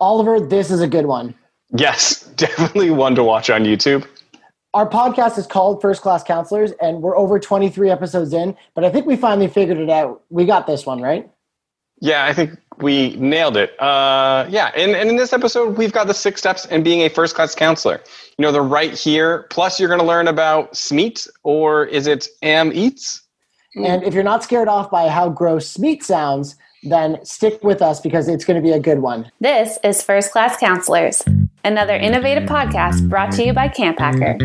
Oliver, this is a good one. Yes, definitely one to watch on YouTube. Our podcast is called First Class Counselors, and we're over 23 episodes in, but I think we finally figured it out. We got this one, right? Yeah, I think we nailed it. Uh, yeah, and, and in this episode, we've got the six steps in being a first class counselor. You know, they're right here. Plus, you're going to learn about SMEAT, or is it AM Eats? And if you're not scared off by how gross SMEAT sounds, then stick with us because it's going to be a good one. This is First Class Counselors, another innovative podcast brought to you by Camp Hacker.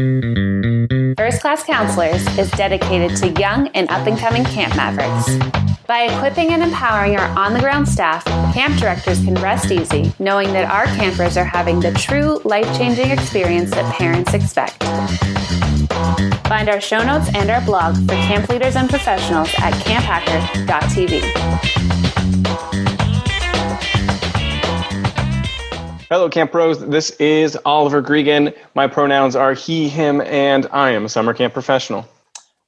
First Class Counselors is dedicated to young and up and coming camp mavericks. By equipping and empowering our on the ground staff, camp directors can rest easy knowing that our campers are having the true life changing experience that parents expect. Find our show notes and our blog for camp leaders and professionals at camphacker.tv. Hello, Camp Pros. This is Oliver Gregan. My pronouns are he, him, and I am a summer camp professional.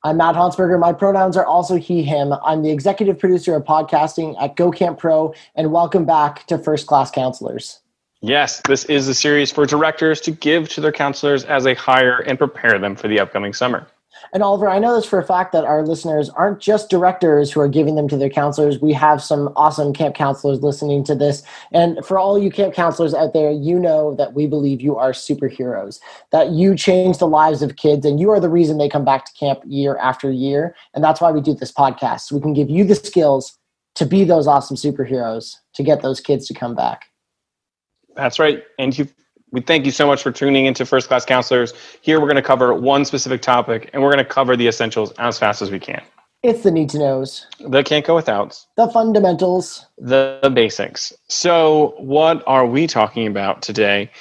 I'm Matt Hansberger. My pronouns are also he, him. I'm the executive producer of podcasting at Go Camp Pro, and welcome back to First Class Counselors. Yes, this is a series for directors to give to their counselors as they hire and prepare them for the upcoming summer. And Oliver, I know this for a fact that our listeners aren't just directors who are giving them to their counselors. We have some awesome camp counselors listening to this. And for all you camp counselors out there, you know that we believe you are superheroes, that you change the lives of kids, and you are the reason they come back to camp year after year. And that's why we do this podcast. So we can give you the skills to be those awesome superheroes to get those kids to come back. That's right. And you we thank you so much for tuning into First Class Counselors. Here we're going to cover one specific topic and we're going to cover the essentials as fast as we can. It's the need to knows, The can't go withouts, the fundamentals. the, the basics. So, what are we talking about today?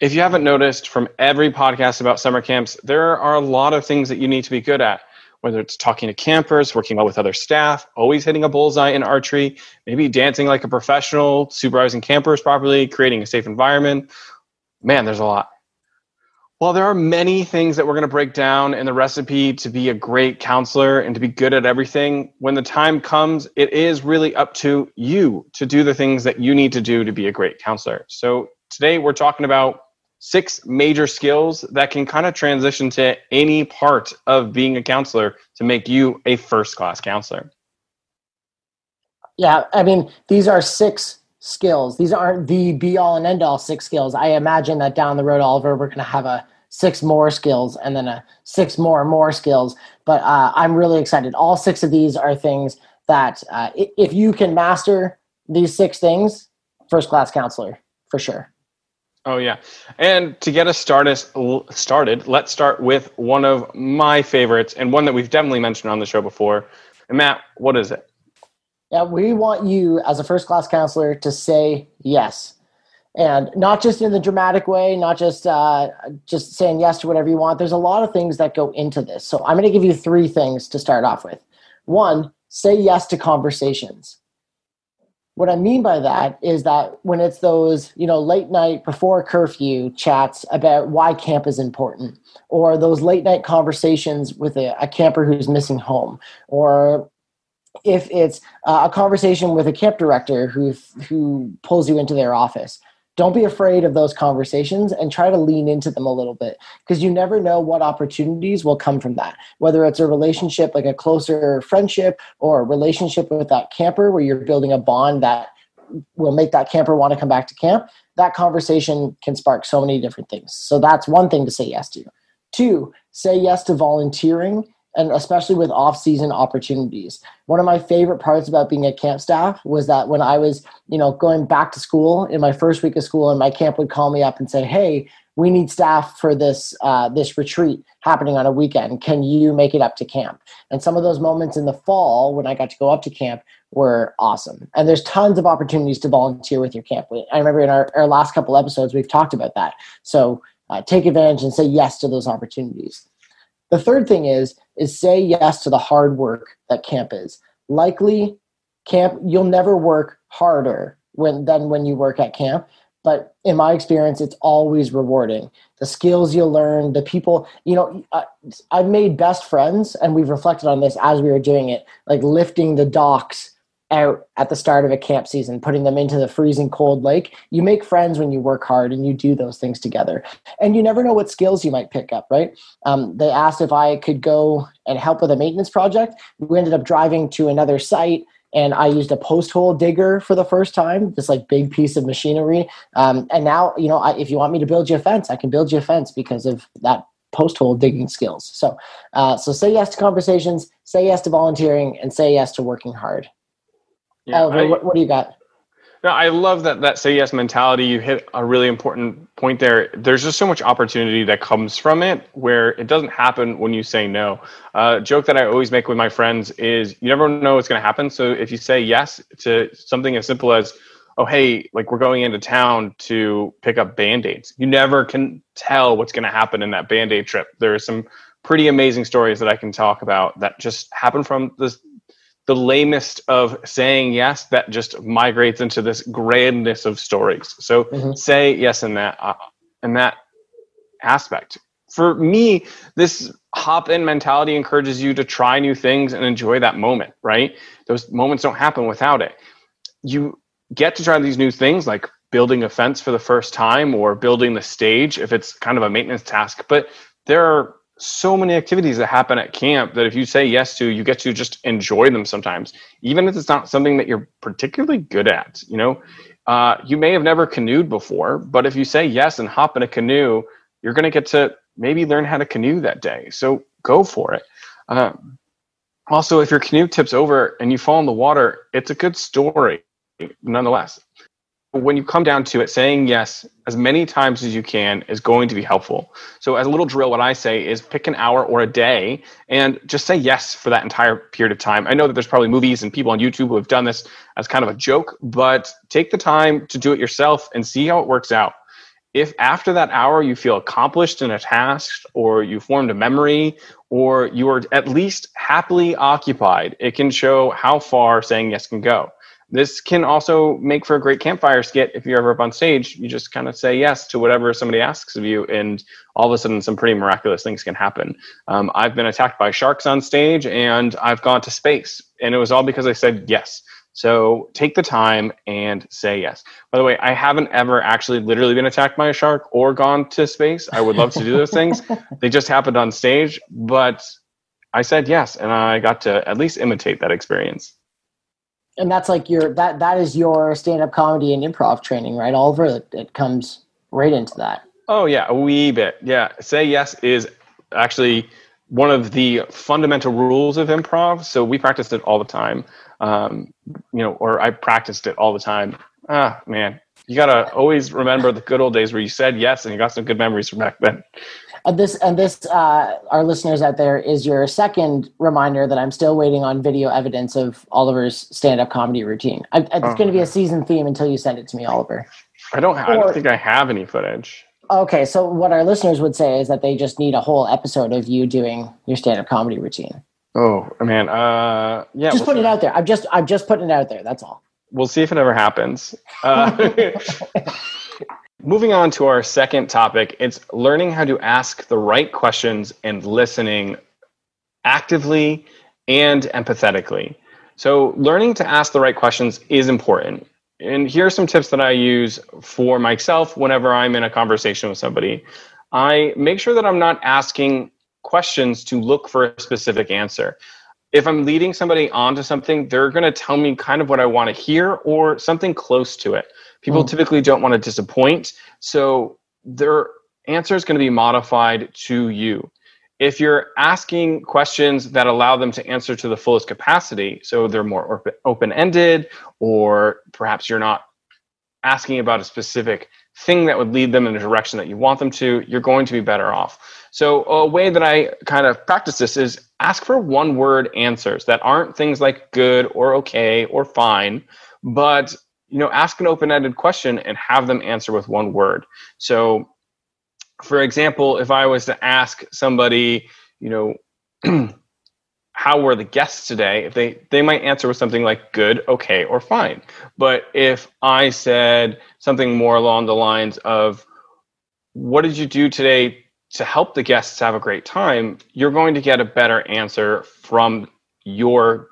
If you haven't noticed from every podcast about summer camps, there are a lot of things that you need to be good at. Whether it's talking to campers, working well with other staff, always hitting a bullseye in archery, maybe dancing like a professional, supervising campers properly, creating a safe environment, Man, there's a lot. Well, there are many things that we're going to break down in the recipe to be a great counselor and to be good at everything. When the time comes, it is really up to you to do the things that you need to do to be a great counselor. So today we're talking about six major skills that can kind of transition to any part of being a counselor to make you a first class counselor. Yeah, I mean, these are six skills. These aren't the be all and end all six skills. I imagine that down the road, Oliver, we're going to have a six more skills and then a six more more skills. But uh, I'm really excited. All six of these are things that uh, if you can master these six things, first class counselor for sure. Oh yeah, and to get us started, started, let's start with one of my favorites and one that we've definitely mentioned on the show before. And Matt, what is it? Yeah, we want you as a first class counselor to say yes. And not just in the dramatic way, not just uh, just saying yes to whatever you want. There's a lot of things that go into this. So I'm going to give you three things to start off with. One, say yes to conversations. What I mean by that is that when it's those, you know, late night before curfew chats about why camp is important, or those late night conversations with a, a camper who's missing home, or if it's uh, a conversation with a camp director who who pulls you into their office. Don't be afraid of those conversations and try to lean into them a little bit because you never know what opportunities will come from that. Whether it's a relationship like a closer friendship or a relationship with that camper where you're building a bond that will make that camper want to come back to camp that conversation can spark so many different things. So that's one thing to say yes to. Two say yes to volunteering and especially with off-season opportunities. One of my favorite parts about being a camp staff was that when I was, you know, going back to school in my first week of school, and my camp would call me up and say, "Hey, we need staff for this uh, this retreat happening on a weekend. Can you make it up to camp?" And some of those moments in the fall when I got to go up to camp were awesome. And there's tons of opportunities to volunteer with your camp. I remember in our, our last couple episodes we've talked about that. So uh, take advantage and say yes to those opportunities. The third thing is is say yes to the hard work that camp is. Likely camp you'll never work harder when than when you work at camp, but in my experience it's always rewarding. The skills you learn, the people, you know, uh, I've made best friends and we've reflected on this as we were doing it, like lifting the docks out at the start of a camp season, putting them into the freezing cold lake. You make friends when you work hard and you do those things together. And you never know what skills you might pick up, right? Um, they asked if I could go and help with a maintenance project. We ended up driving to another site and I used a post hole digger for the first time, this like big piece of machinery. Um, and now, you know, I, if you want me to build you a fence, I can build you a fence because of that post hole digging skills. So, uh, so say yes to conversations, say yes to volunteering, and say yes to working hard. Yeah, Oliver, I, what, what do you got? No, I love that that say yes mentality. You hit a really important point there. There's just so much opportunity that comes from it where it doesn't happen when you say no. Uh, joke that I always make with my friends is you never know what's going to happen. So if you say yes to something as simple as, oh, hey, like we're going into town to pick up band aids, you never can tell what's going to happen in that band aid trip. There are some pretty amazing stories that I can talk about that just happen from this the lamest of saying yes that just migrates into this grandness of stories. So mm-hmm. say yes in that uh, in that aspect. For me, this hop in mentality encourages you to try new things and enjoy that moment, right? Those moments don't happen without it. You get to try these new things like building a fence for the first time or building the stage if it's kind of a maintenance task, but there are so many activities that happen at camp that if you say yes to, you get to just enjoy them sometimes, even if it's not something that you're particularly good at. You know, uh, you may have never canoed before, but if you say yes and hop in a canoe, you're going to get to maybe learn how to canoe that day. So go for it. Um, also, if your canoe tips over and you fall in the water, it's a good story nonetheless when you come down to it, saying yes as many times as you can is going to be helpful. So, as a little drill, what I say is pick an hour or a day and just say yes for that entire period of time. I know that there's probably movies and people on YouTube who have done this as kind of a joke, but take the time to do it yourself and see how it works out. If after that hour you feel accomplished in a task, or you formed a memory, or you are at least happily occupied, it can show how far saying yes can go. This can also make for a great campfire skit if you're ever up on stage. You just kind of say yes to whatever somebody asks of you, and all of a sudden, some pretty miraculous things can happen. Um, I've been attacked by sharks on stage, and I've gone to space, and it was all because I said yes. So take the time and say yes. By the way, I haven't ever actually literally been attacked by a shark or gone to space. I would love to do those things. They just happened on stage, but I said yes, and I got to at least imitate that experience and that's like your that that is your stand-up comedy and improv training right? Oliver it, it comes right into that. Oh yeah a wee bit. Yeah say yes is actually one of the fundamental rules of improv. So we practiced it all the time. Um, you know or i practiced it all the time. Ah man you gotta always remember the good old days where you said yes and you got some good memories from back then and this and this uh, our listeners out there is your second reminder that I'm still waiting on video evidence of Oliver's stand-up comedy routine. I, it's oh. going to be a season theme until you send it to me, Oliver. I don't. Have, or, I don't think I have any footage. Okay, so what our listeners would say is that they just need a whole episode of you doing your stand-up comedy routine. Oh man, uh, yeah. Just we'll put it out there. I'm just I'm just putting it out there. That's all. We'll see if it ever happens. Uh, Moving on to our second topic, it's learning how to ask the right questions and listening actively and empathetically. So, learning to ask the right questions is important. And here are some tips that I use for myself whenever I'm in a conversation with somebody. I make sure that I'm not asking questions to look for a specific answer. If I'm leading somebody onto something, they're going to tell me kind of what I want to hear or something close to it. People mm. typically don't want to disappoint, so their answer is going to be modified to you. If you're asking questions that allow them to answer to the fullest capacity, so they're more open ended, or perhaps you're not asking about a specific thing that would lead them in a direction that you want them to, you're going to be better off. So, a way that I kind of practice this is ask for one word answers that aren't things like good or okay or fine, but you know, ask an open-ended question and have them answer with one word. So, for example, if I was to ask somebody, you know, how were the guests today? If they they might answer with something like good, okay, or fine. But if I said something more along the lines of what did you do today to help the guests have a great time, you're going to get a better answer from your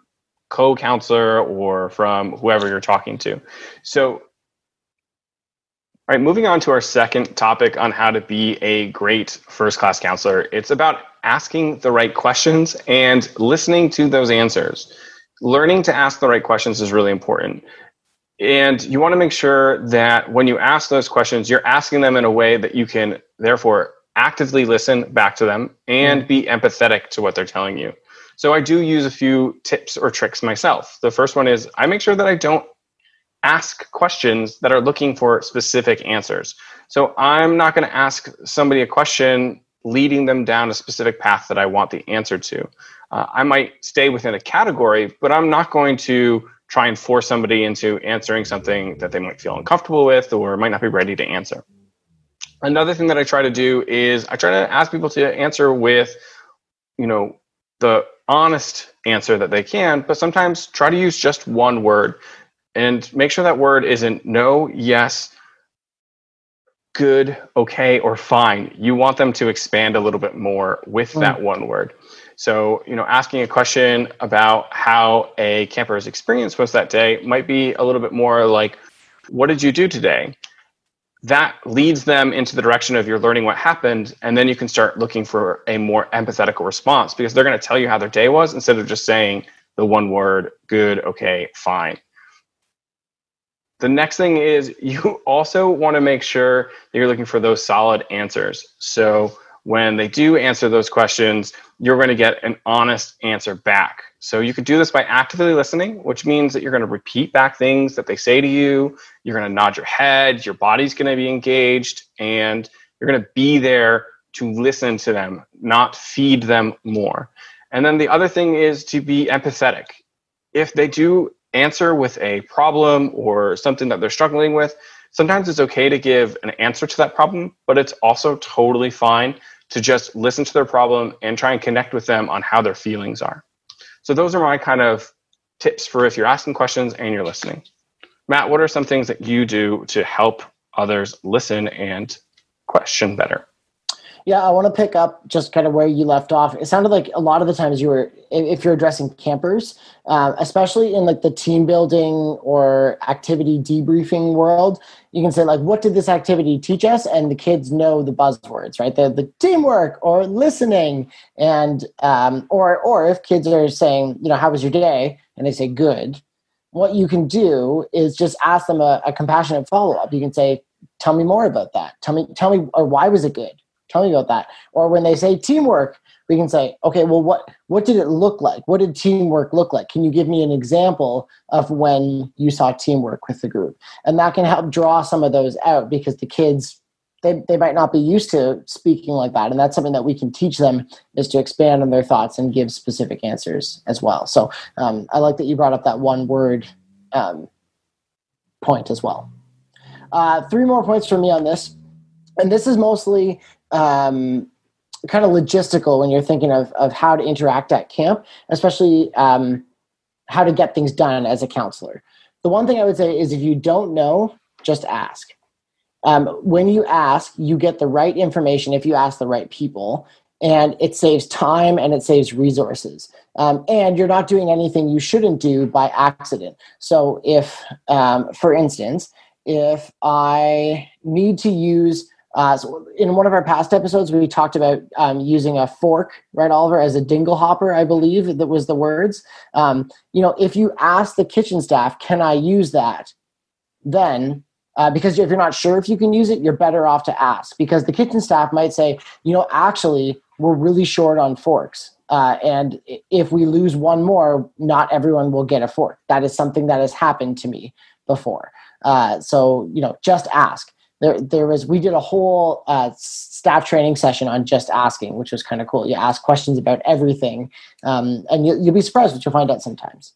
co-counselor or from whoever you're talking to. So all right, moving on to our second topic on how to be a great first class counselor. It's about asking the right questions and listening to those answers. Learning to ask the right questions is really important. And you want to make sure that when you ask those questions, you're asking them in a way that you can therefore actively listen back to them and be empathetic to what they're telling you. So I do use a few tips or tricks myself. The first one is I make sure that I don't ask questions that are looking for specific answers. So I'm not going to ask somebody a question leading them down a specific path that I want the answer to. Uh, I might stay within a category, but I'm not going to try and force somebody into answering something that they might feel uncomfortable with or might not be ready to answer. Another thing that I try to do is I try to ask people to answer with, you know, the honest answer that they can, but sometimes try to use just one word and make sure that word isn't no, yes, good, okay, or fine. You want them to expand a little bit more with mm. that one word. So, you know, asking a question about how a camper's experience was that day might be a little bit more like, what did you do today? That leads them into the direction of you're learning what happened, and then you can start looking for a more empathetical response because they're going to tell you how their day was instead of just saying the one word, good, okay, fine. The next thing is you also want to make sure that you're looking for those solid answers. So when they do answer those questions, you're going to get an honest answer back. So you could do this by actively listening, which means that you're going to repeat back things that they say to you. You're going to nod your head, your body's going to be engaged, and you're going to be there to listen to them, not feed them more. And then the other thing is to be empathetic. If they do answer with a problem or something that they're struggling with, sometimes it's okay to give an answer to that problem, but it's also totally fine to just listen to their problem and try and connect with them on how their feelings are. So those are my kind of tips for if you're asking questions and you're listening. Matt, what are some things that you do to help others listen and question better? Yeah, I want to pick up just kind of where you left off. It sounded like a lot of the times you were, if you're addressing campers, uh, especially in like the team building or activity debriefing world, you can say like, "What did this activity teach us?" And the kids know the buzzwords, right? The the teamwork or listening, and um, or or if kids are saying, you know, "How was your day?" and they say, "Good," what you can do is just ask them a, a compassionate follow up. You can say, "Tell me more about that. Tell me, tell me, or why was it good?" Tell me about that. Or when they say teamwork, we can say, okay, well, what what did it look like? What did teamwork look like? Can you give me an example of when you saw teamwork with the group? And that can help draw some of those out because the kids they, they might not be used to speaking like that. And that's something that we can teach them is to expand on their thoughts and give specific answers as well. So um, I like that you brought up that one word um, point as well. Uh, three more points for me on this. And this is mostly um, kind of logistical when you're thinking of, of how to interact at camp, especially um, how to get things done as a counselor. The one thing I would say is if you don't know, just ask. Um, when you ask, you get the right information if you ask the right people, and it saves time and it saves resources. Um, and you're not doing anything you shouldn't do by accident. So, if, um, for instance, if I need to use uh, so in one of our past episodes, we talked about um, using a fork, right, Oliver, as a dingle hopper, I believe that was the words. Um, you know, if you ask the kitchen staff, can I use that? Then, uh, because if you're not sure if you can use it, you're better off to ask because the kitchen staff might say, you know, actually, we're really short on forks. Uh, and if we lose one more, not everyone will get a fork. That is something that has happened to me before. Uh, so, you know, just ask there there was we did a whole uh, staff training session on just asking, which was kind of cool. You ask questions about everything, um, and you, will be surprised what you'll find out sometimes.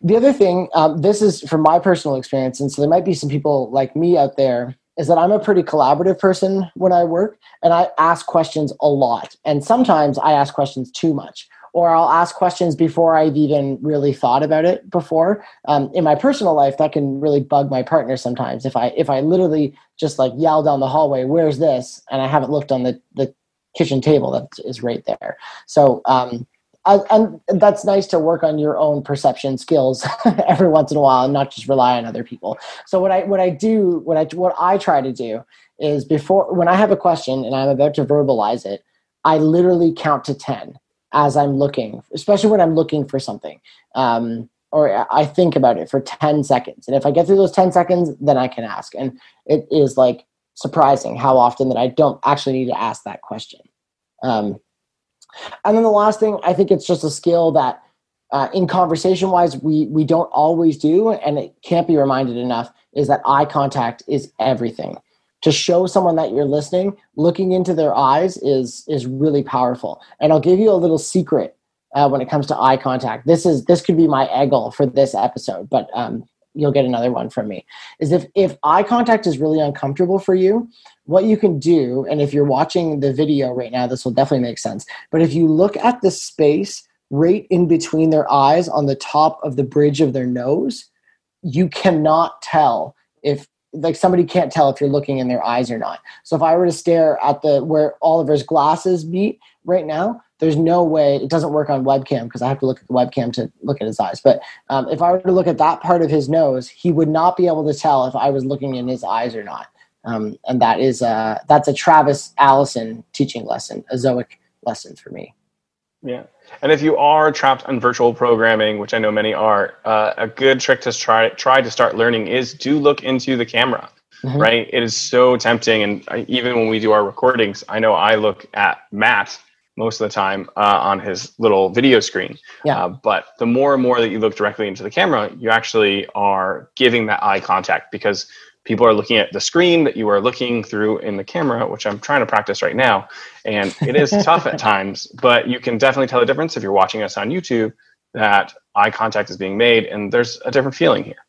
The other thing, um, this is from my personal experience, and so there might be some people like me out there, is that I'm a pretty collaborative person when I work, and I ask questions a lot, and sometimes I ask questions too much or I'll ask questions before I've even really thought about it before. Um, in my personal life, that can really bug my partner sometimes. If I if I literally just like yell down the hallway, "Where's this?" and I haven't looked on the the kitchen table that is right there. So um, and that's nice to work on your own perception skills every once in a while and not just rely on other people so what i what i do what i what i try to do is before when i have a question and i'm about to verbalize it i literally count to 10 as i'm looking especially when i'm looking for something um, or i think about it for 10 seconds and if i get through those 10 seconds then i can ask and it is like surprising how often that i don't actually need to ask that question um, and then the last thing, I think it's just a skill that, uh, in conversation wise, we we don't always do, and it can't be reminded enough. Is that eye contact is everything. To show someone that you're listening, looking into their eyes is is really powerful. And I'll give you a little secret uh, when it comes to eye contact. This is this could be my eggle for this episode, but um, you'll get another one from me. Is if if eye contact is really uncomfortable for you, what you can do, and if you're watching the video right now, this will definitely make sense. But if you look at the space right in between their eyes on the top of the bridge of their nose, you cannot tell if like somebody can't tell if you're looking in their eyes or not. So if I were to stare at the where Oliver's glasses meet right now, there's no way it doesn't work on webcam because I have to look at the webcam to look at his eyes. But um, if I were to look at that part of his nose, he would not be able to tell if I was looking in his eyes or not. Um, and that is a, that's a Travis Allison teaching lesson, a Zoic lesson for me. Yeah. And if you are trapped on virtual programming, which I know many are, uh, a good trick to try try to start learning is do look into the camera. Mm-hmm. Right? It is so tempting, and I, even when we do our recordings, I know I look at Matt most of the time uh, on his little video screen. Yeah. Uh, but the more and more that you look directly into the camera, you actually are giving that eye contact because people are looking at the screen that you are looking through in the camera, which I'm trying to practice right now. And it is tough at times, but you can definitely tell the difference if you're watching us on YouTube that eye contact is being made and there's a different feeling here.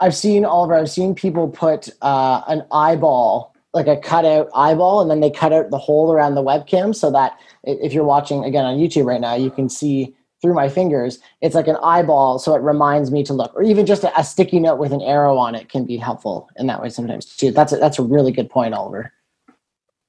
I've seen Oliver, I've seen people put uh, an eyeball, like a cutout eyeball, and then they cut out the hole around the webcam so that if you're watching again on YouTube right now, you can see through my fingers, it's like an eyeball, so it reminds me to look. Or even just a, a, sticky note with an arrow on it can be helpful in that way sometimes too. That's a, that's a really good point, Oliver.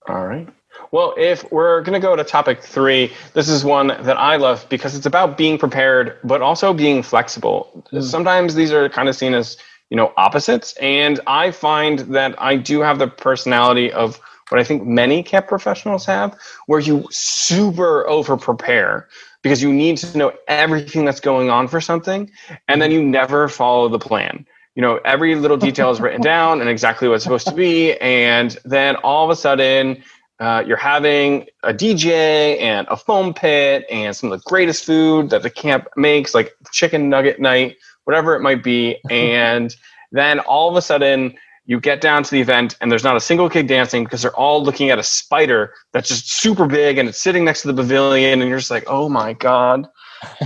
All right. Well, if we're going to go to topic three, this is one that I love because it's about being prepared, but also being flexible. Mm. Sometimes these are kind of seen as you know opposites, and I find that I do have the personality of what I think many camp professionals have, where you super over prepare because you need to know everything that's going on for something and then you never follow the plan. You know every little detail is written down and exactly what's supposed to be and then all of a sudden uh, you're having a dj and a foam pit and some of the greatest food that the camp makes like chicken nugget night whatever it might be and then all of a sudden you get down to the event and there's not a single kid dancing because they're all looking at a spider that's just super big and it's sitting next to the pavilion and you're just like oh my god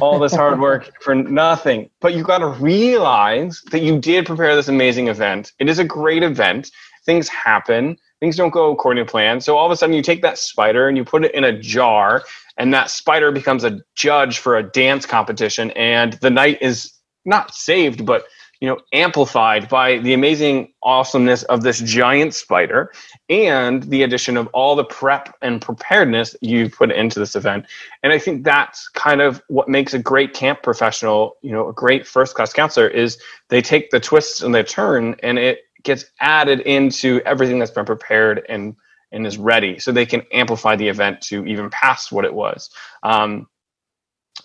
all this hard work for nothing. But you've got to realize that you did prepare this amazing event. It is a great event. Things happen. Things don't go according to plan. So all of a sudden you take that spider and you put it in a jar and that spider becomes a judge for a dance competition and the night is not saved but you know, amplified by the amazing awesomeness of this giant spider and the addition of all the prep and preparedness you put into this event. And I think that's kind of what makes a great camp professional, you know, a great first class counselor is they take the twists and the turn and it gets added into everything that's been prepared and and is ready so they can amplify the event to even past what it was. Um,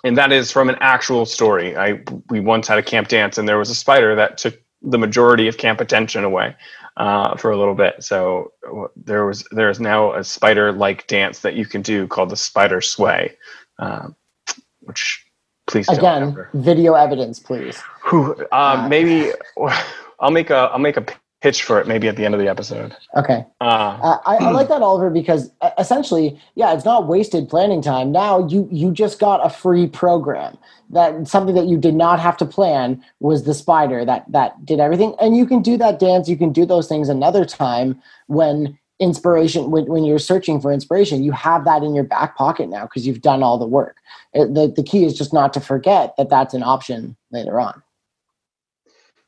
and that is from an actual story. I we once had a camp dance, and there was a spider that took the majority of camp attention away uh, for a little bit. So there was there is now a spider like dance that you can do called the spider sway, uh, which please again video evidence, please. Who uh, uh, maybe I'll make a I'll make a pitch for it maybe at the end of the episode. Okay. Uh, uh, I, I, like that, Oliver, because essentially, yeah, it's not wasted planning time. Now you you just got a free program that something that you did not have to plan was the spider that that did everything, and you can do that dance. You can do those things another time when inspiration when, when you're searching for inspiration you have that in your back pocket now because you've done all the work it, the, the key is just not to forget that that's an option later on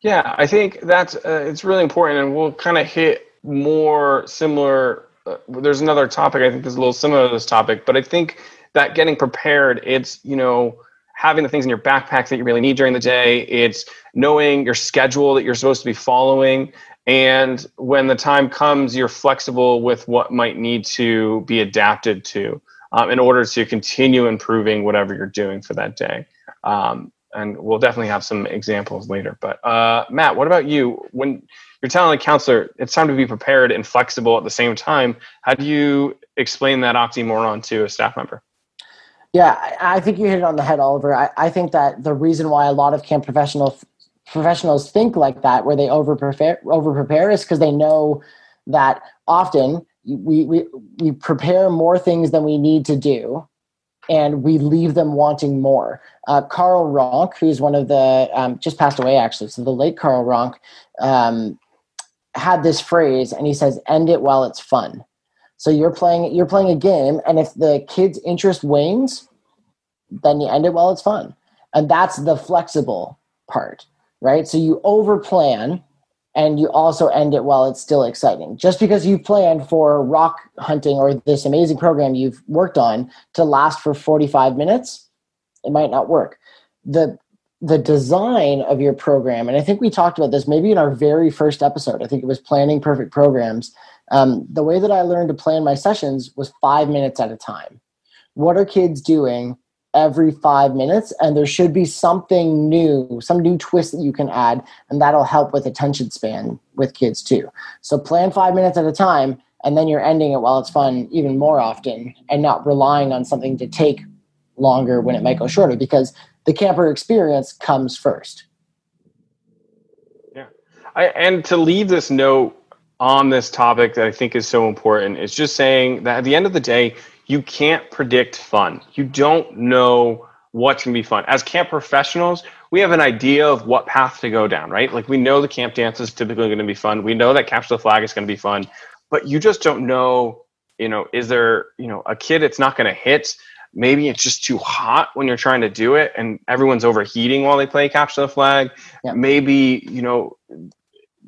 yeah, I think that's uh, it's really important, and we'll kind of hit more similar. Uh, there's another topic I think is a little similar to this topic, but I think that getting prepared, it's, you know, having the things in your backpack that you really need during the day. It's knowing your schedule that you're supposed to be following. And when the time comes, you're flexible with what might need to be adapted to um, in order to continue improving whatever you're doing for that day. Um, and we'll definitely have some examples later. But uh, Matt, what about you? When you're telling a counselor it's time to be prepared and flexible at the same time, how do you explain that oxymoron to a staff member? Yeah, I think you hit it on the head, Oliver. I, I think that the reason why a lot of camp professionals professionals think like that, where they over prepare over prepare, is because they know that often we, we we prepare more things than we need to do, and we leave them wanting more. Uh, Karl Rohnke, who's one of the um, just passed away actually, so the late Karl Rohnke um, had this phrase, and he says, "End it while it's fun." So you're playing you're playing a game, and if the kid's interest wanes, then you end it while it's fun, and that's the flexible part, right? So you over plan, and you also end it while it's still exciting. Just because you planned for rock hunting or this amazing program you've worked on to last for 45 minutes, it might not work. The the design of your program, and I think we talked about this maybe in our very first episode. I think it was planning perfect programs um, the way that I learned to plan my sessions was five minutes at a time. What are kids doing every five minutes? And there should be something new, some new twist that you can add, and that'll help with attention span with kids too. So plan five minutes at a time, and then you're ending it while it's fun even more often and not relying on something to take longer when it might go shorter because the camper experience comes first. Yeah. I, and to leave this note on this topic that I think is so important is just saying that at the end of the day, you can't predict fun. You don't know what's going to be fun. As camp professionals, we have an idea of what path to go down, right? Like we know the camp dance is typically going to be fun. We know that capture the flag is going to be fun, but you just don't know, you know, is there, you know, a kid it's not going to hit. Maybe it's just too hot when you're trying to do it and everyone's overheating while they play capture the flag. Yeah. Maybe, you know,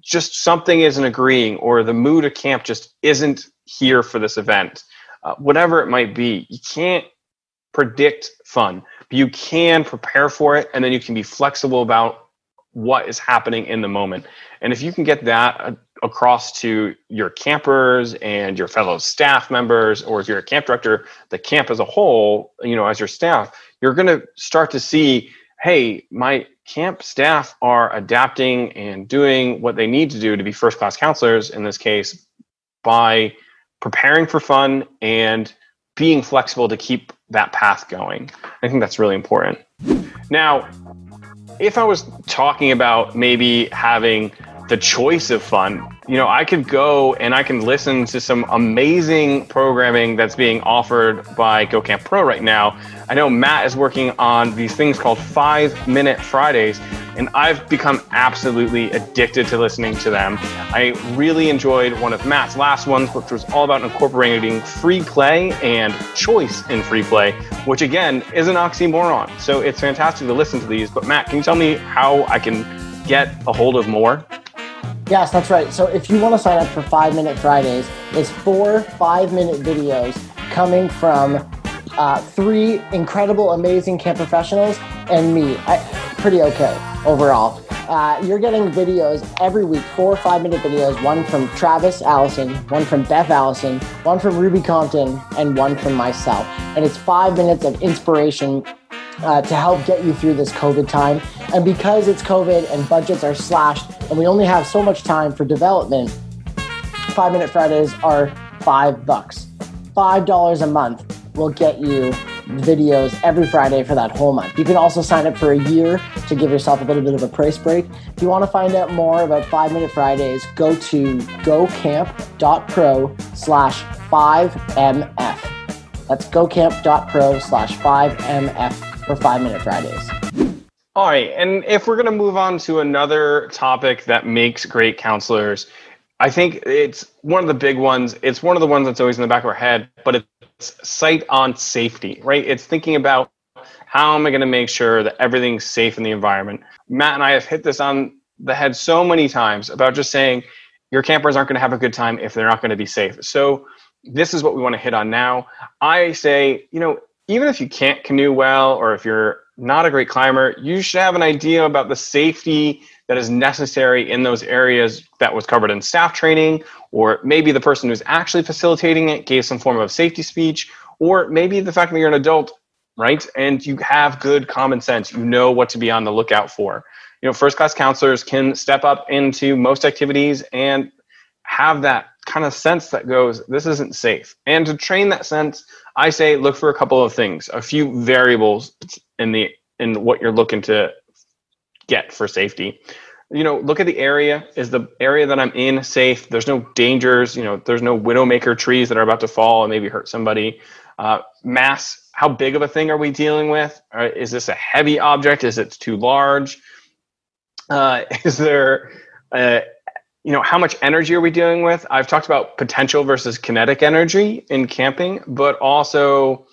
just something isn't agreeing or the mood of camp just isn't here for this event uh, whatever it might be you can't predict fun but you can prepare for it and then you can be flexible about what is happening in the moment. And if you can get that uh, across to your campers and your fellow staff members or if you're a camp director the camp as a whole you know as your staff you're going to start to see hey my camp staff are adapting and doing what they need to do to be first class counselors in this case by preparing for fun and being flexible to keep that path going. I think that's really important. Now, if I was talking about maybe having the choice of fun, you know, I could go and I can listen to some amazing programming that's being offered by Go Camp Pro right now. I know Matt is working on these things called Five Minute Fridays, and I've become absolutely addicted to listening to them. I really enjoyed one of Matt's last ones, which was all about incorporating free play and choice in free play, which again is an oxymoron. So it's fantastic to listen to these. But Matt, can you tell me how I can get a hold of more? Yes, that's right. So if you want to sign up for Five Minute Fridays, it's four five minute videos coming from uh, three incredible, amazing camp professionals and me. I, pretty okay overall. Uh, you're getting videos every week, four or five minute videos, one from Travis Allison, one from Beth Allison, one from Ruby Compton, and one from myself. And it's five minutes of inspiration uh, to help get you through this COVID time. And because it's COVID and budgets are slashed and we only have so much time for development, Five Minute Fridays are five bucks. Five dollars a month will get you videos every Friday for that whole month. You can also sign up for a year to give yourself a little bit of a price break. If you want to find out more about Five Minute Fridays, go to gocamp.pro slash 5mf. That's gocamp.pro slash 5mf for Five Minute Fridays. All right. And if we're going to move on to another topic that makes great counselors, I think it's one of the big ones. It's one of the ones that's always in the back of our head, but it's sight on safety, right? It's thinking about how am I going to make sure that everything's safe in the environment. Matt and I have hit this on the head so many times about just saying your campers aren't going to have a good time if they're not going to be safe. So this is what we want to hit on now. I say, you know, even if you can't canoe well or if you're not a great climber, you should have an idea about the safety that is necessary in those areas that was covered in staff training, or maybe the person who's actually facilitating it gave some form of safety speech, or maybe the fact that you're an adult, right? And you have good common sense. You know what to be on the lookout for. You know, first class counselors can step up into most activities and have that kind of sense that goes, this isn't safe. And to train that sense, I say look for a couple of things, a few variables in the in what you're looking to get for safety. You know, look at the area. Is the area that I'm in safe? There's no dangers. You know, there's no widowmaker trees that are about to fall and maybe hurt somebody. Uh, mass. How big of a thing are we dealing with? Uh, is this a heavy object? Is it too large? Uh, is there uh, you know how much energy are we dealing with? I've talked about potential versus kinetic energy in camping but also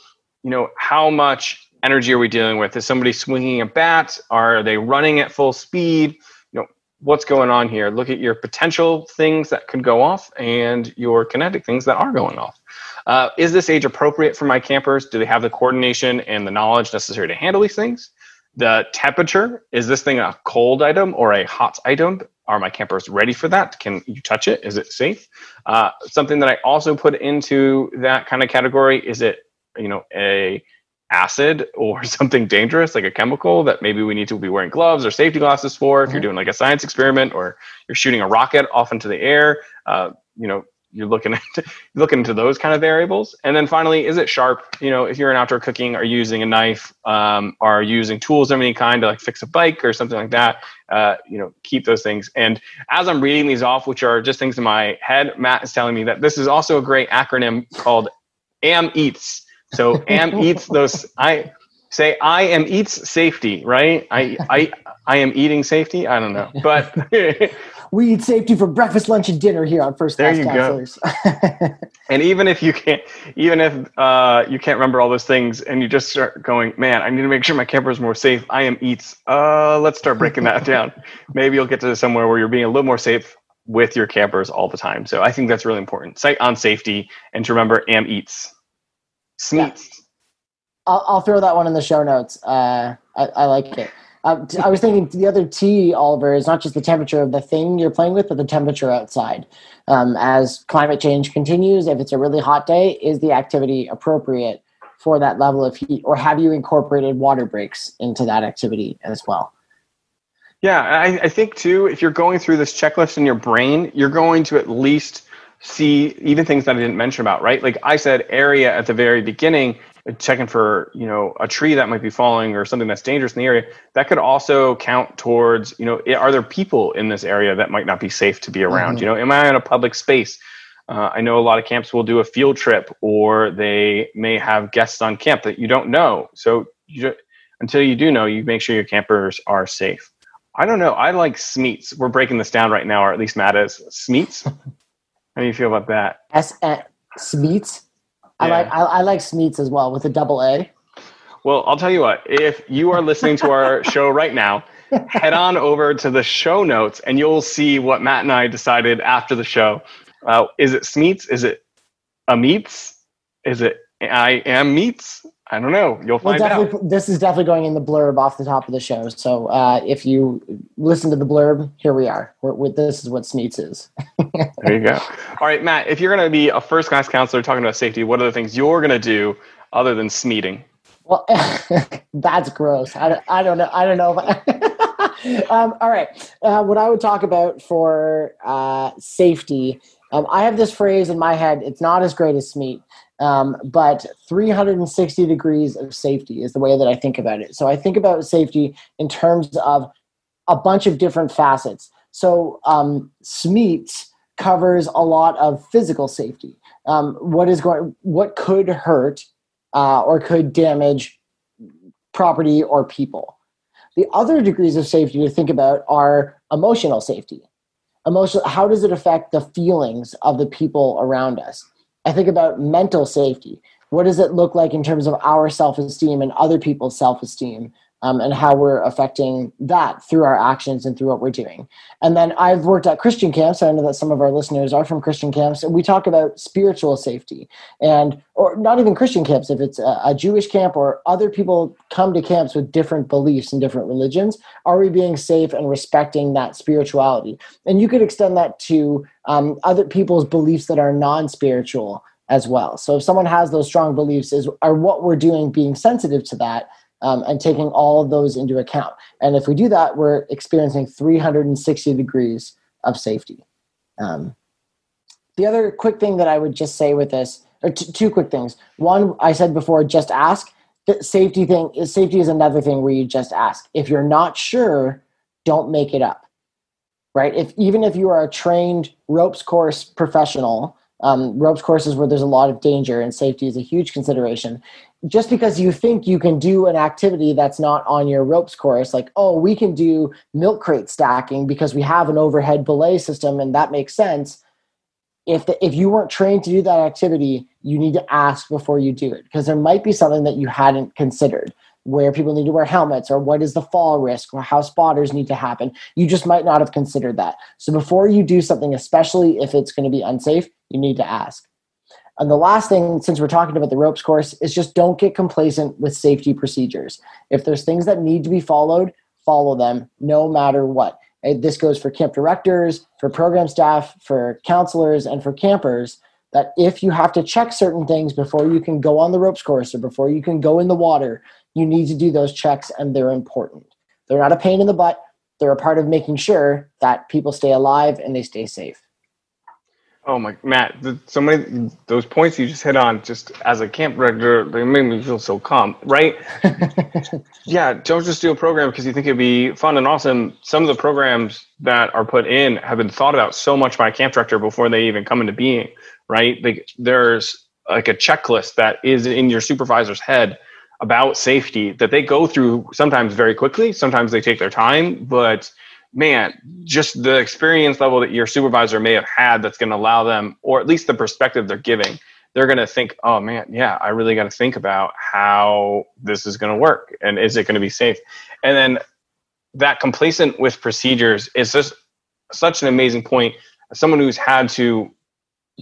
you know how much energy are we dealing with? Is somebody swinging a bat? Are they running at full speed? You know what's going on here? Look at your potential things that could go off and your kinetic things that are going off. Uh, is this age appropriate for my campers? Do they have the coordination and the knowledge necessary to handle these things the temperature is this thing a cold item or a hot item are my campers ready for that? Can you touch it? Is it safe? Uh, something that I also put into that kind of category is it, you know, a acid or something dangerous like a chemical that maybe we need to be wearing gloves or safety glasses for if mm-hmm. you're doing like a science experiment or you're shooting a rocket off into the air. Uh, you know, you're looking at looking into those kind of variables. And then finally is it sharp? You know if you're in outdoor cooking are using a knife? Um, are using tools of any kind to like fix a bike or something like that? Uh, you know keep those things. And as i'm reading these off which are just things in my head matt is telling me that this is also a great acronym called am eats. So am eats those i say i am eats safety right? I i i am eating safety? I don't know. But we eat safety for breakfast, lunch, and dinner here on First Class Counselors. and even if you can't, even if uh, you can't remember all those things, and you just start going, man, I need to make sure my camper is more safe. I am eats. Uh, let's start breaking that down. Maybe you'll get to somewhere where you're being a little more safe with your campers all the time. So I think that's really important. Site on safety, and to remember, am eats. Smeets. Yeah. I'll, I'll, throw that one in the show notes. Uh, I, I like it. Uh, I was thinking the other T, Oliver, is not just the temperature of the thing you're playing with, but the temperature outside. Um, as climate change continues, if it's a really hot day, is the activity appropriate for that level of heat, or have you incorporated water breaks into that activity as well? Yeah, I, I think too, if you're going through this checklist in your brain, you're going to at least see even things that I didn't mention about, right? Like I said, area at the very beginning checking for you know a tree that might be falling or something that's dangerous in the area that could also count towards you know are there people in this area that might not be safe to be around? Mm-hmm. you know am i in a public space? Uh, i know a lot of camps will do a field trip or they may have guests on camp that you don't know. So you, until you do know you make sure your campers are safe. I don't know. I like smeets we're breaking this down right now or at least matt is. Smeets how do you feel about that? S smeets I like I, I like Smeets as well with a double A. Well, I'll tell you what. If you are listening to our show right now, head on over to the show notes and you'll see what Matt and I decided after the show. Uh, is it Smeets? Is it a meats? Is it I am meats? I don't know. You'll find well, out. This is definitely going in the blurb off the top of the show. So uh, if you listen to the blurb, here we are. We're, we're, this is what Smeets is. there you go. All right, Matt. If you're going to be a first class counselor talking about safety, what are the things you're going to do other than smeeting? Well, that's gross. I, I don't know. I don't know. um, all right. Uh, what I would talk about for uh, safety, um, I have this phrase in my head. It's not as great as Smeet um, but 360 degrees of safety is the way that I think about it. So I think about safety in terms of a bunch of different facets. So um, SMEET covers a lot of physical safety. Um, what is going? What could hurt uh, or could damage property or people? The other degrees of safety to think about are emotional safety. Emotional. How does it affect the feelings of the people around us? I think about mental safety. What does it look like in terms of our self esteem and other people's self esteem? Um, and how we're affecting that through our actions and through what we're doing. And then I've worked at Christian camps. I know that some of our listeners are from Christian camps, and we talk about spiritual safety and, or not even Christian camps, if it's a, a Jewish camp or other people come to camps with different beliefs and different religions, are we being safe and respecting that spirituality? And you could extend that to um, other people's beliefs that are non spiritual as well. So if someone has those strong beliefs, is are what we're doing being sensitive to that um, and taking all of those into account. And if we do that, we're experiencing 360 degrees of safety. Um, the other quick thing that I would just say with this, or t- two quick things. One, I said before, just ask. The safety thing is safety is another thing where you just ask. If you're not sure, don't make it up. Right? If even if you are a trained ropes course professional, um, ropes courses where there's a lot of danger and safety is a huge consideration just because you think you can do an activity that's not on your ropes course, like, oh, we can do milk crate stacking because we have an overhead belay system and that makes sense. If, the, if you weren't trained to do that activity, you need to ask before you do it because there might be something that you hadn't considered where people need to wear helmets or what is the fall risk or how spotters need to happen. You just might not have considered that. So before you do something, especially if it's going to be unsafe, you need to ask. And the last thing, since we're talking about the ropes course, is just don't get complacent with safety procedures. If there's things that need to be followed, follow them no matter what. This goes for camp directors, for program staff, for counselors, and for campers. That if you have to check certain things before you can go on the ropes course or before you can go in the water, you need to do those checks and they're important. They're not a pain in the butt, they're a part of making sure that people stay alive and they stay safe. Oh my Matt, the, so many those points you just hit on. Just as a camp director, they make me feel so calm, right? yeah, don't just do a program because you think it'd be fun and awesome. Some of the programs that are put in have been thought about so much by a camp director before they even come into being, right? Like there's like a checklist that is in your supervisor's head about safety that they go through sometimes very quickly. Sometimes they take their time, but man, just the experience level that your supervisor may have had that's going to allow them, or at least the perspective they're giving, they're going to think, oh man, yeah, I really got to think about how this is going to work and is it going to be safe? And then that complacent with procedures is just such an amazing point. As someone who's had to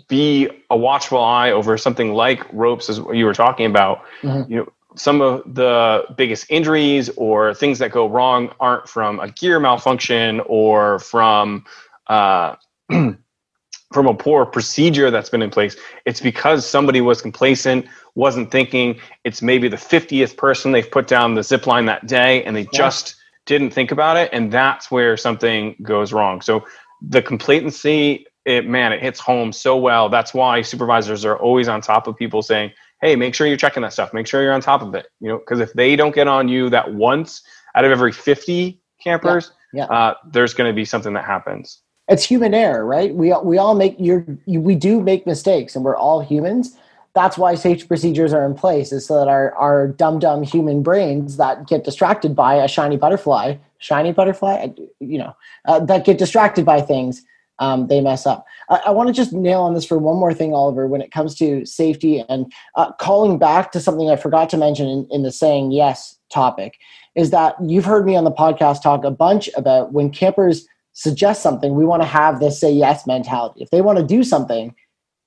be a watchful eye over something like ropes, as you were talking about, mm-hmm. you know, some of the biggest injuries or things that go wrong aren't from a gear malfunction or from uh, from a poor procedure that's been in place. It's because somebody was complacent, wasn't thinking. It's maybe the 50th person they've put down the zip line that day and they yeah. just didn't think about it. And that's where something goes wrong. So the complacency, it man, it hits home so well. That's why supervisors are always on top of people saying, hey, make sure you're checking that stuff. Make sure you're on top of it. You know, because if they don't get on you that once out of every 50 campers, yeah, yeah. Uh, there's going to be something that happens. It's human error, right? We we all make you we do make mistakes, and we're all humans. That's why safety procedures are in place, is so that our our dumb dumb human brains that get distracted by a shiny butterfly, shiny butterfly, you know, uh, that get distracted by things um, they mess up. I, I want to just nail on this for one more thing, Oliver, when it comes to safety and uh, calling back to something I forgot to mention in, in the saying yes topic is that you've heard me on the podcast talk a bunch about when campers suggest something, we want to have this say yes mentality. If they want to do something,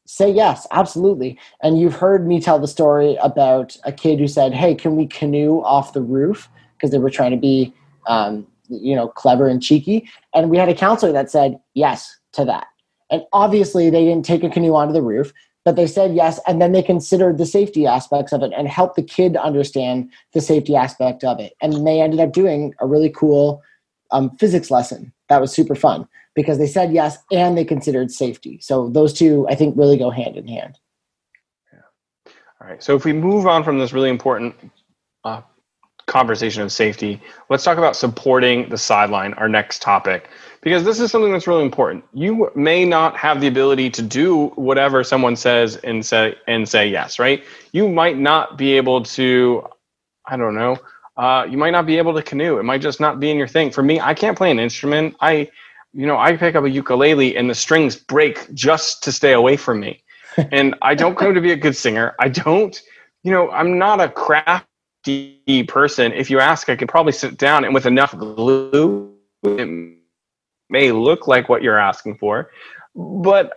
say yes, absolutely. And you've heard me tell the story about a kid who said, Hey, can we canoe off the roof? Because they were trying to be, um, you know, clever and cheeky. And we had a counselor that said, Yes, to that. And obviously, they didn't take a canoe onto the roof, but they said yes. And then they considered the safety aspects of it and helped the kid understand the safety aspect of it. And they ended up doing a really cool um, physics lesson that was super fun because they said yes and they considered safety. So those two, I think, really go hand in hand. Yeah. All right. So if we move on from this really important uh, conversation of safety, let's talk about supporting the sideline, our next topic because this is something that's really important. You may not have the ability to do whatever someone says and say and say yes, right? You might not be able to, I don't know, uh, you might not be able to canoe. It might just not be in your thing. For me, I can't play an instrument. I, you know, I pick up a ukulele and the strings break just to stay away from me. and I don't claim to be a good singer. I don't, you know, I'm not a craft D person, if you ask, I can probably sit down and with enough glue, it may look like what you're asking for. But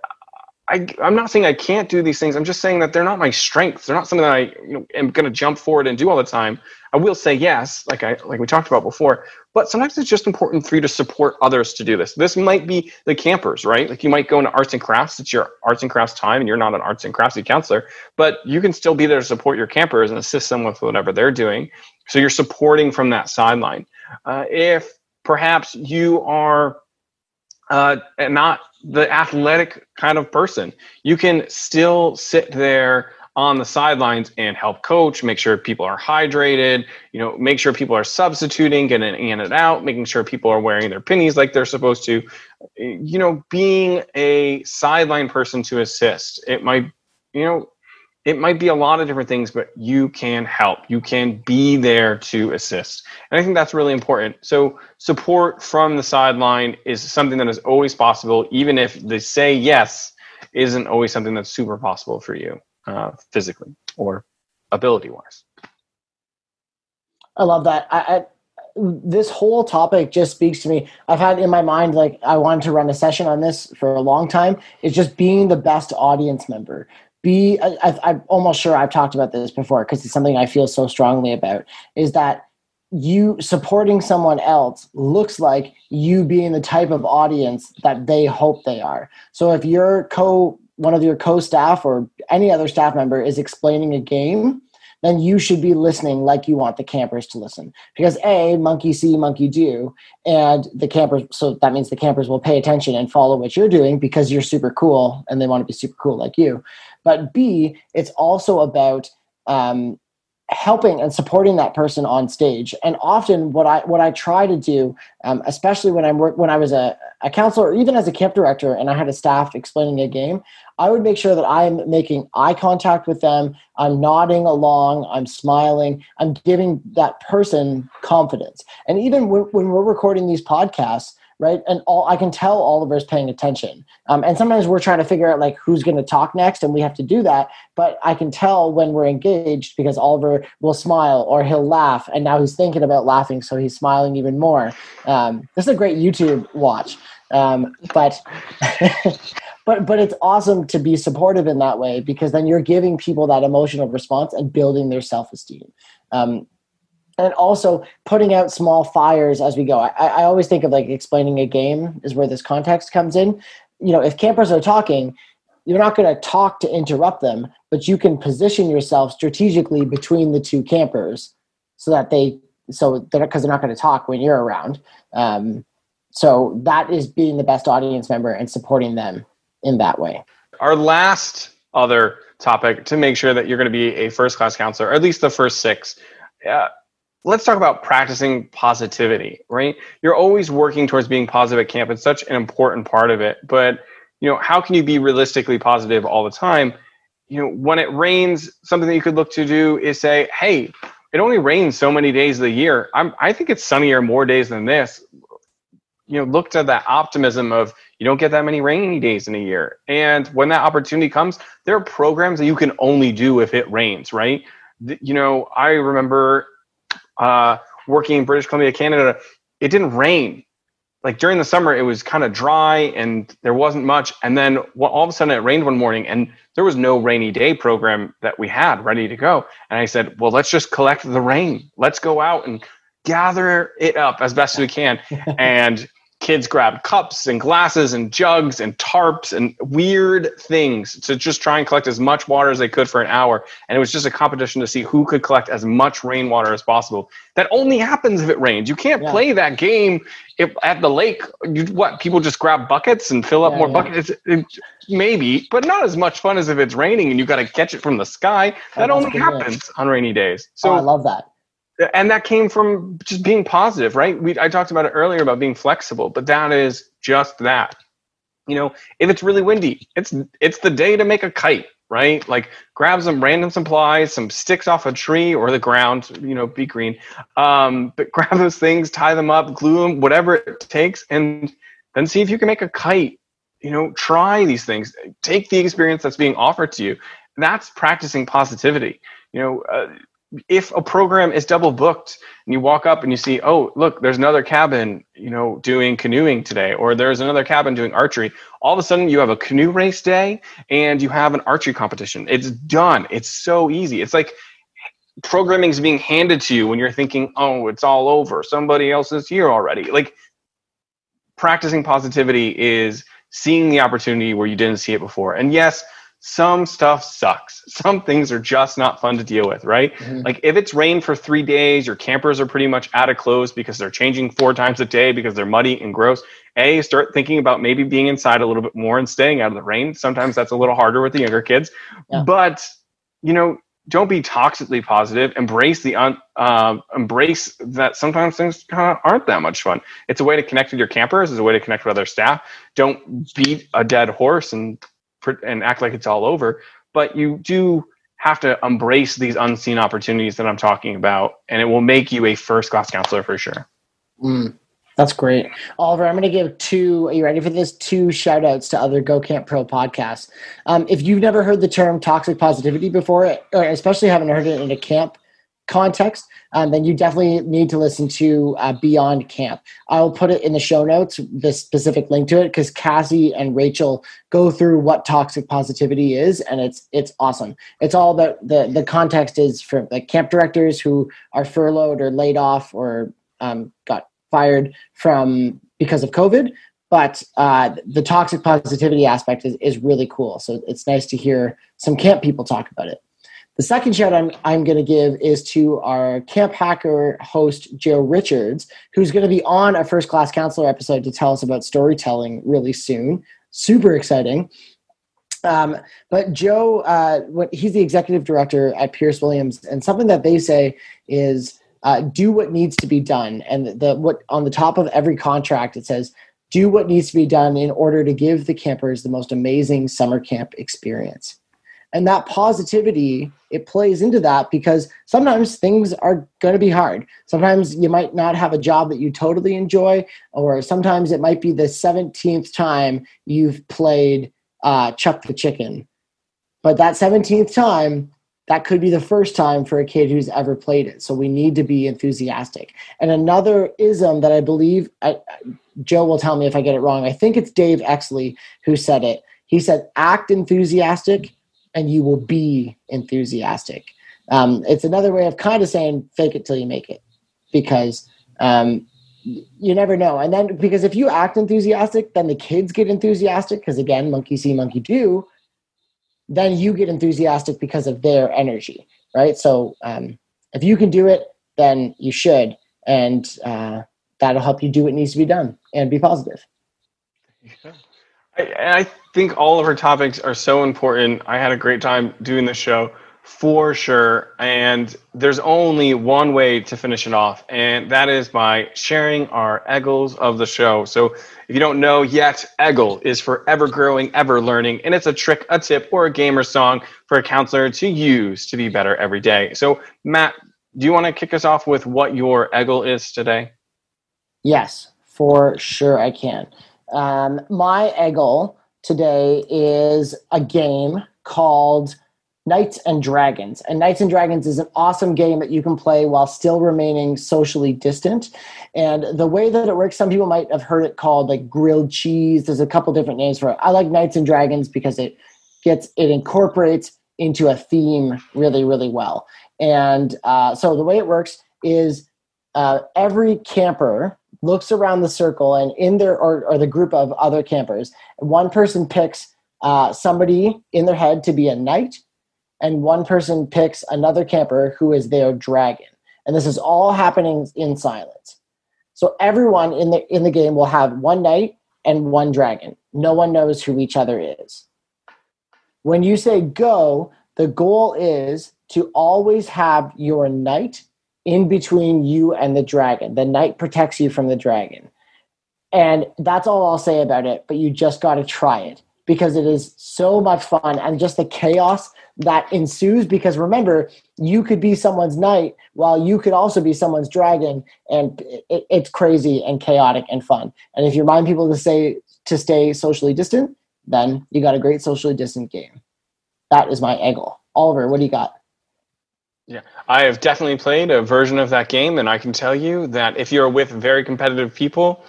I, am not saying I can't do these things. I'm just saying that they're not my strengths. They're not something that I you know, am going to jump forward and do all the time. I will say yes, like I like we talked about before. But sometimes it's just important for you to support others to do this. This might be the campers, right? Like you might go into arts and crafts. It's your arts and crafts time, and you're not an arts and crafts counselor, but you can still be there to support your campers and assist them with whatever they're doing. So you're supporting from that sideline. Uh, if perhaps you are uh, not the athletic kind of person. You can still sit there on the sidelines and help coach, make sure people are hydrated, you know, make sure people are substituting, getting in and out, making sure people are wearing their pennies like they're supposed to. You know, being a sideline person to assist. It might, you know, it might be a lot of different things, but you can help. You can be there to assist. And I think that's really important. So, support from the sideline is something that is always possible, even if the say yes isn't always something that's super possible for you uh, physically or ability wise. I love that. I, I, this whole topic just speaks to me. I've had in my mind, like, I wanted to run a session on this for a long time. It's just being the best audience member be I, i'm almost sure i've talked about this before because it's something i feel so strongly about is that you supporting someone else looks like you being the type of audience that they hope they are so if your co one of your co-staff or any other staff member is explaining a game then you should be listening like you want the campers to listen. Because A, monkey see, monkey do, and the campers, so that means the campers will pay attention and follow what you're doing because you're super cool and they want to be super cool like you. But B, it's also about um, helping and supporting that person on stage. And often what i what i try to do um, especially when i'm work when i was a, a counselor or even as a camp director and i had a staff explaining a game i would make sure that i'm making eye contact with them. I'm nodding along. I'm smiling. I'm giving that person confidence. And even when, when we're recording these podcasts right? And all I can tell Oliver's paying attention. Um, and sometimes we're trying to figure out like who's going to talk next, and we have to do that. But I can tell when we're engaged because Oliver will smile or he'll laugh, and now he's thinking about laughing, so he's smiling even more. Um, this is a great YouTube watch, um, but. but but it's awesome to be supportive in that way because then you're giving people that emotional response and building their self-esteem um, and also putting out small fires as we go. I, I always think of like explaining a game is where this context comes in. You know, if campers are talking, you're not going to talk to interrupt them, but you can position yourself strategically between the two campers so that they so they're because they're not going to talk when you're around. Um, so that is being the best audience member and supporting them in that way. Our last other topic to make sure that you're going to be a first class counselor, or at least the first six. Uh, let's talk about practicing positivity, right? You're always working towards being positive at camp. It's such an important part of it. But, you know, how can you be realistically positive all the time? You know, when it rains, something that you could look to do is say, hey, it only rains so many days of the year. I'm, I think it's sunnier more days than this. You know, look to that optimism of you don't get that many rainy days in a year. And when that opportunity comes, there are programs that you can only do if it rains, right? You know, I remember uh, working in British Columbia, Canada, it didn't rain. Like during the summer, it was kind of dry and there wasn't much. And then all of a sudden, it rained one morning, and there was no rainy day program that we had ready to go. And I said, "Well, let's just collect the rain. Let's go out and gather it up as best as we can." and kids grabbed cups and glasses and jugs and tarps and weird things to just try and collect as much water as they could for an hour. And it was just a competition to see who could collect as much rainwater as possible. That only happens if it rains. You can't yeah. play that game if at the lake. You, what people just grab buckets and fill up yeah, more yeah. buckets. It, maybe, but not as much fun as if it's raining and you got to catch it from the sky. That only happens on rainy days. So oh, I love that and that came from just being positive right? We i talked about it earlier about being flexible but that is just that. You know if it's really windy it's it's the day to make a kite right? Like grab some random supplies some sticks off a tree or the ground you know be green. Um, but grab those things tie them up glue them whatever it takes and then see if you can make a kite. You know try these things. Take the experience that's being offered to you. That's practicing positivity. You know uh, if a program is double booked and you walk up and you see, oh, look, there's another cabin, you know, doing canoeing today, or there's another cabin doing archery, all of a sudden you have a canoe race day and you have an archery competition. It's done. It's so easy. It's like programming is being handed to you when you're thinking, oh, it's all over. Somebody else is here already. Like practicing positivity is seeing the opportunity where you didn't see it before. And yes, some stuff sucks. Some things are just not fun to deal with, right? Mm-hmm. Like if it's rained for three days, your campers are pretty much out of clothes because they're changing four times a day because they're muddy and gross. A, start thinking about maybe being inside a little bit more and staying out of the rain. Sometimes that's a little harder with the younger kids. Yeah. But, you know, don't be toxically positive. Embrace the un, uh, embrace that sometimes things kind of aren't that much fun. It's a way to connect with your campers. It's a way to connect with other staff. Don't beat a dead horse and and act like it's all over. But you do have to embrace these unseen opportunities that I'm talking about, and it will make you a first class counselor for sure. Mm. That's great. Oliver, I'm going to give two, are you ready for this? Two shout outs to other Go Camp Pro podcasts. Um, if you've never heard the term toxic positivity before, or especially haven't heard it in a camp context, um, then you definitely need to listen to uh, Beyond Camp. I'll put it in the show notes, the specific link to it, because Cassie and Rachel go through what toxic positivity is, and it's it's awesome. It's all about the the context is for like camp directors who are furloughed or laid off or um, got fired from because of COVID. But uh, the toxic positivity aspect is, is really cool. So it's nice to hear some camp people talk about it. The second shout I'm, I'm going to give is to our Camp Hacker host, Joe Richards, who's going to be on a first class counselor episode to tell us about storytelling really soon. Super exciting. Um, but Joe, uh, what, he's the executive director at Pierce Williams, and something that they say is uh, do what needs to be done. And the what on the top of every contract it says do what needs to be done in order to give the campers the most amazing summer camp experience. And that positivity it plays into that because sometimes things are going to be hard. Sometimes you might not have a job that you totally enjoy, or sometimes it might be the 17th time you've played uh, Chuck the Chicken. But that 17th time, that could be the first time for a kid who's ever played it. So we need to be enthusiastic. And another ism that I believe, I, Joe will tell me if I get it wrong. I think it's Dave Exley who said it. He said, act enthusiastic and you will be enthusiastic. Um, it's another way of kind of saying fake it till you make it because um, you never know. And then because if you act enthusiastic, then the kids get enthusiastic because again, monkey see, monkey do then you get enthusiastic because of their energy, right? So um, if you can do it, then you should, and uh, that'll help you do what needs to be done and be positive. Yeah. I, I think all of our topics are so important. I had a great time doing the show for sure. And there's only one way to finish it off, and that is by sharing our Eggles of the show. So if you don't know yet, Eggle is for ever growing, ever learning, and it's a trick, a tip, or a gamer song for a counselor to use to be better every day. So, Matt, do you want to kick us off with what your Eggle is today? Yes, for sure I can. Um, my Eggle today is a game called Knights and Dragons. And Knights and Dragons is an awesome game that you can play while still remaining socially distant. And the way that it works, some people might have heard it called like grilled cheese. There's a couple different names for it. I like Knights and Dragons because it gets it incorporates into a theme really, really well. And uh, so the way it works is uh, every camper looks around the circle and in their or, or the group of other campers, one person picks uh, somebody in their head to be a knight and one person picks another camper who is their dragon. And this is all happening in silence. So everyone in the in the game will have one knight and one dragon. No one knows who each other is. When you say go, the goal is to always have your knight in between you and the dragon. The knight protects you from the dragon. And that's all I'll say about it, but you just got to try it because it is so much fun and just the chaos that ensues because remember you could be someone's knight while you could also be someone's dragon and it, it's crazy and chaotic and fun and if you remind people to say to stay socially distant then you got a great socially distant game that is my angle. oliver what do you got Yeah, I have definitely played a version of that game, and I can tell you that if you're with very competitive people,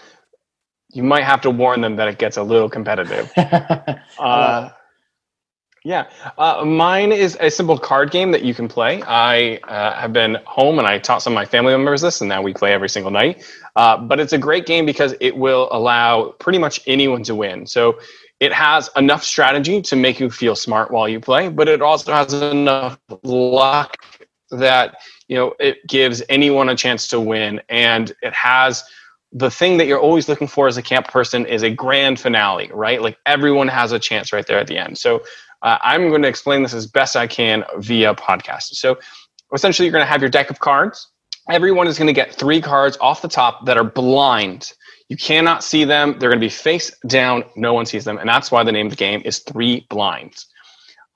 you might have to warn them that it gets a little competitive. uh, yeah, uh, mine is a simple card game that you can play. I uh, have been home and I taught some of my family members this, and now we play every single night. Uh, but it's a great game because it will allow pretty much anyone to win. So it has enough strategy to make you feel smart while you play, but it also has enough luck that you know it gives anyone a chance to win, and it has the thing that you're always looking for as a camp person is a grand finale, right? Like everyone has a chance right there at the end. So uh, I'm going to explain this as best I can via podcast. So essentially, you're going to have your deck of cards. Everyone is going to get three cards off the top that are blind. You cannot see them. They're going to be face down. No one sees them. And that's why the name of the game is Three Blinds.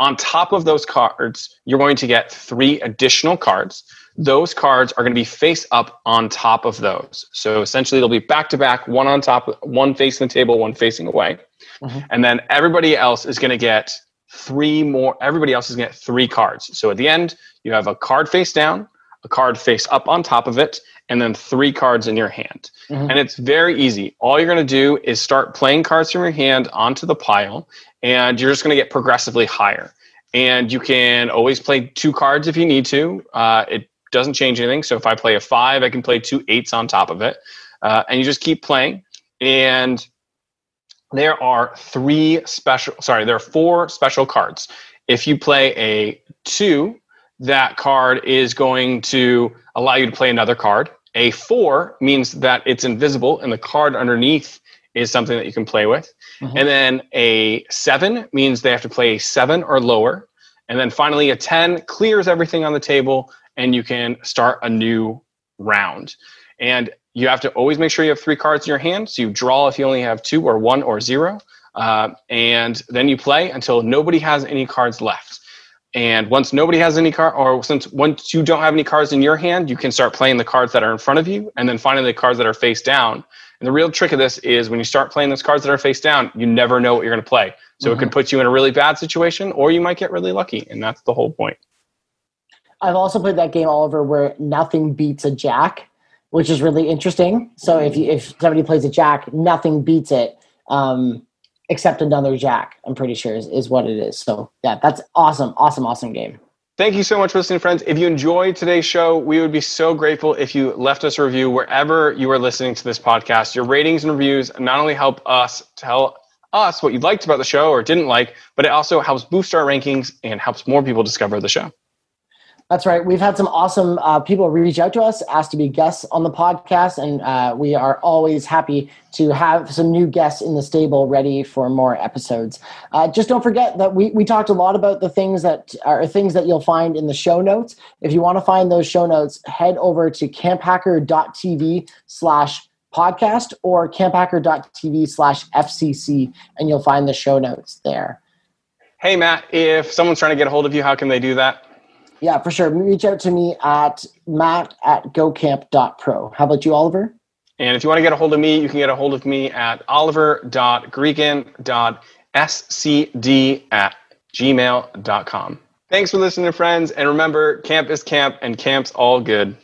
On top of those cards, you're going to get three additional cards. Those cards are going to be face up on top of those. So essentially, they'll be back to back, one on top, one facing the table, one facing away. Mm-hmm. And then everybody else is going to get three more. Everybody else is going to get three cards. So at the end, you have a card face down, a card face up on top of it, and then three cards in your hand. Mm-hmm. And it's very easy. All you're going to do is start playing cards from your hand onto the pile, and you're just going to get progressively higher. And you can always play two cards if you need to. Uh, it doesn't change anything. So if I play a five, I can play two eights on top of it. Uh, and you just keep playing. And there are three special, sorry, there are four special cards. If you play a two, that card is going to allow you to play another card. A four means that it's invisible and the card underneath is something that you can play with. Mm-hmm. And then a seven means they have to play a seven or lower. And then finally, a 10 clears everything on the table and you can start a new round. And you have to always make sure you have three cards in your hand. So you draw if you only have two or one or zero. Uh, and then you play until nobody has any cards left. And once nobody has any card, or since once you don't have any cards in your hand, you can start playing the cards that are in front of you, and then finally the cards that are face down. And the real trick of this is when you start playing those cards that are face down, you never know what you're going to play. So mm-hmm. it could put you in a really bad situation, or you might get really lucky, and that's the whole point. I've also played that game, Oliver, where nothing beats a jack, which is really interesting. So if you, if somebody plays a jack, nothing beats it. Um, except another Jack. I'm pretty sure is, is what it is. So yeah, that's awesome, awesome, awesome game. Thank you so much for listening, friends. If you enjoyed today's show, we would be so grateful if you left us a review wherever you are listening to this podcast. Your ratings and reviews not only help us tell us what you liked about the show or didn't like, but it also helps boost our rankings and helps more people discover the show. That's right. We've had some awesome uh, people reach out to us, ask to be guests on the podcast, and uh, we are always happy to have some new guests in the stable ready for more episodes. Uh, just don't forget that we, we talked a lot about the things that are things that you'll find in the show notes. If you want to find those show notes, head over to camphacker.tv slash podcast or camphacker.tv slash FCC, and you'll find the show notes there. Hey, Matt, if someone's trying to get a hold of you, how can they do that? Yeah, for sure. Reach out to me at matt at gocamp.pro. How about you, Oliver? And if you want to get a hold of me, you can get a hold of me at oliver.gregan.scd at gmail.com. Thanks for listening, friends. And remember, camp is camp and camp's all good.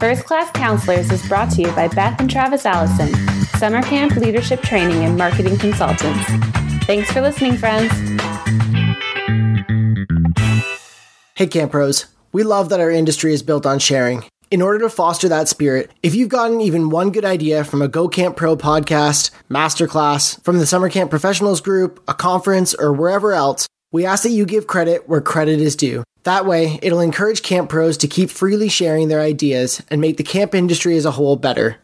First Class Counselors is brought to you by Beth and Travis Allison, Summer Camp Leadership Training and Marketing Consultants. Thanks for listening, friends. Hey, Camp Pros. We love that our industry is built on sharing. In order to foster that spirit, if you've gotten even one good idea from a Go Camp Pro podcast, masterclass, from the Summer Camp Professionals group, a conference, or wherever else, we ask that you give credit where credit is due. That way, it'll encourage camp pros to keep freely sharing their ideas and make the camp industry as a whole better.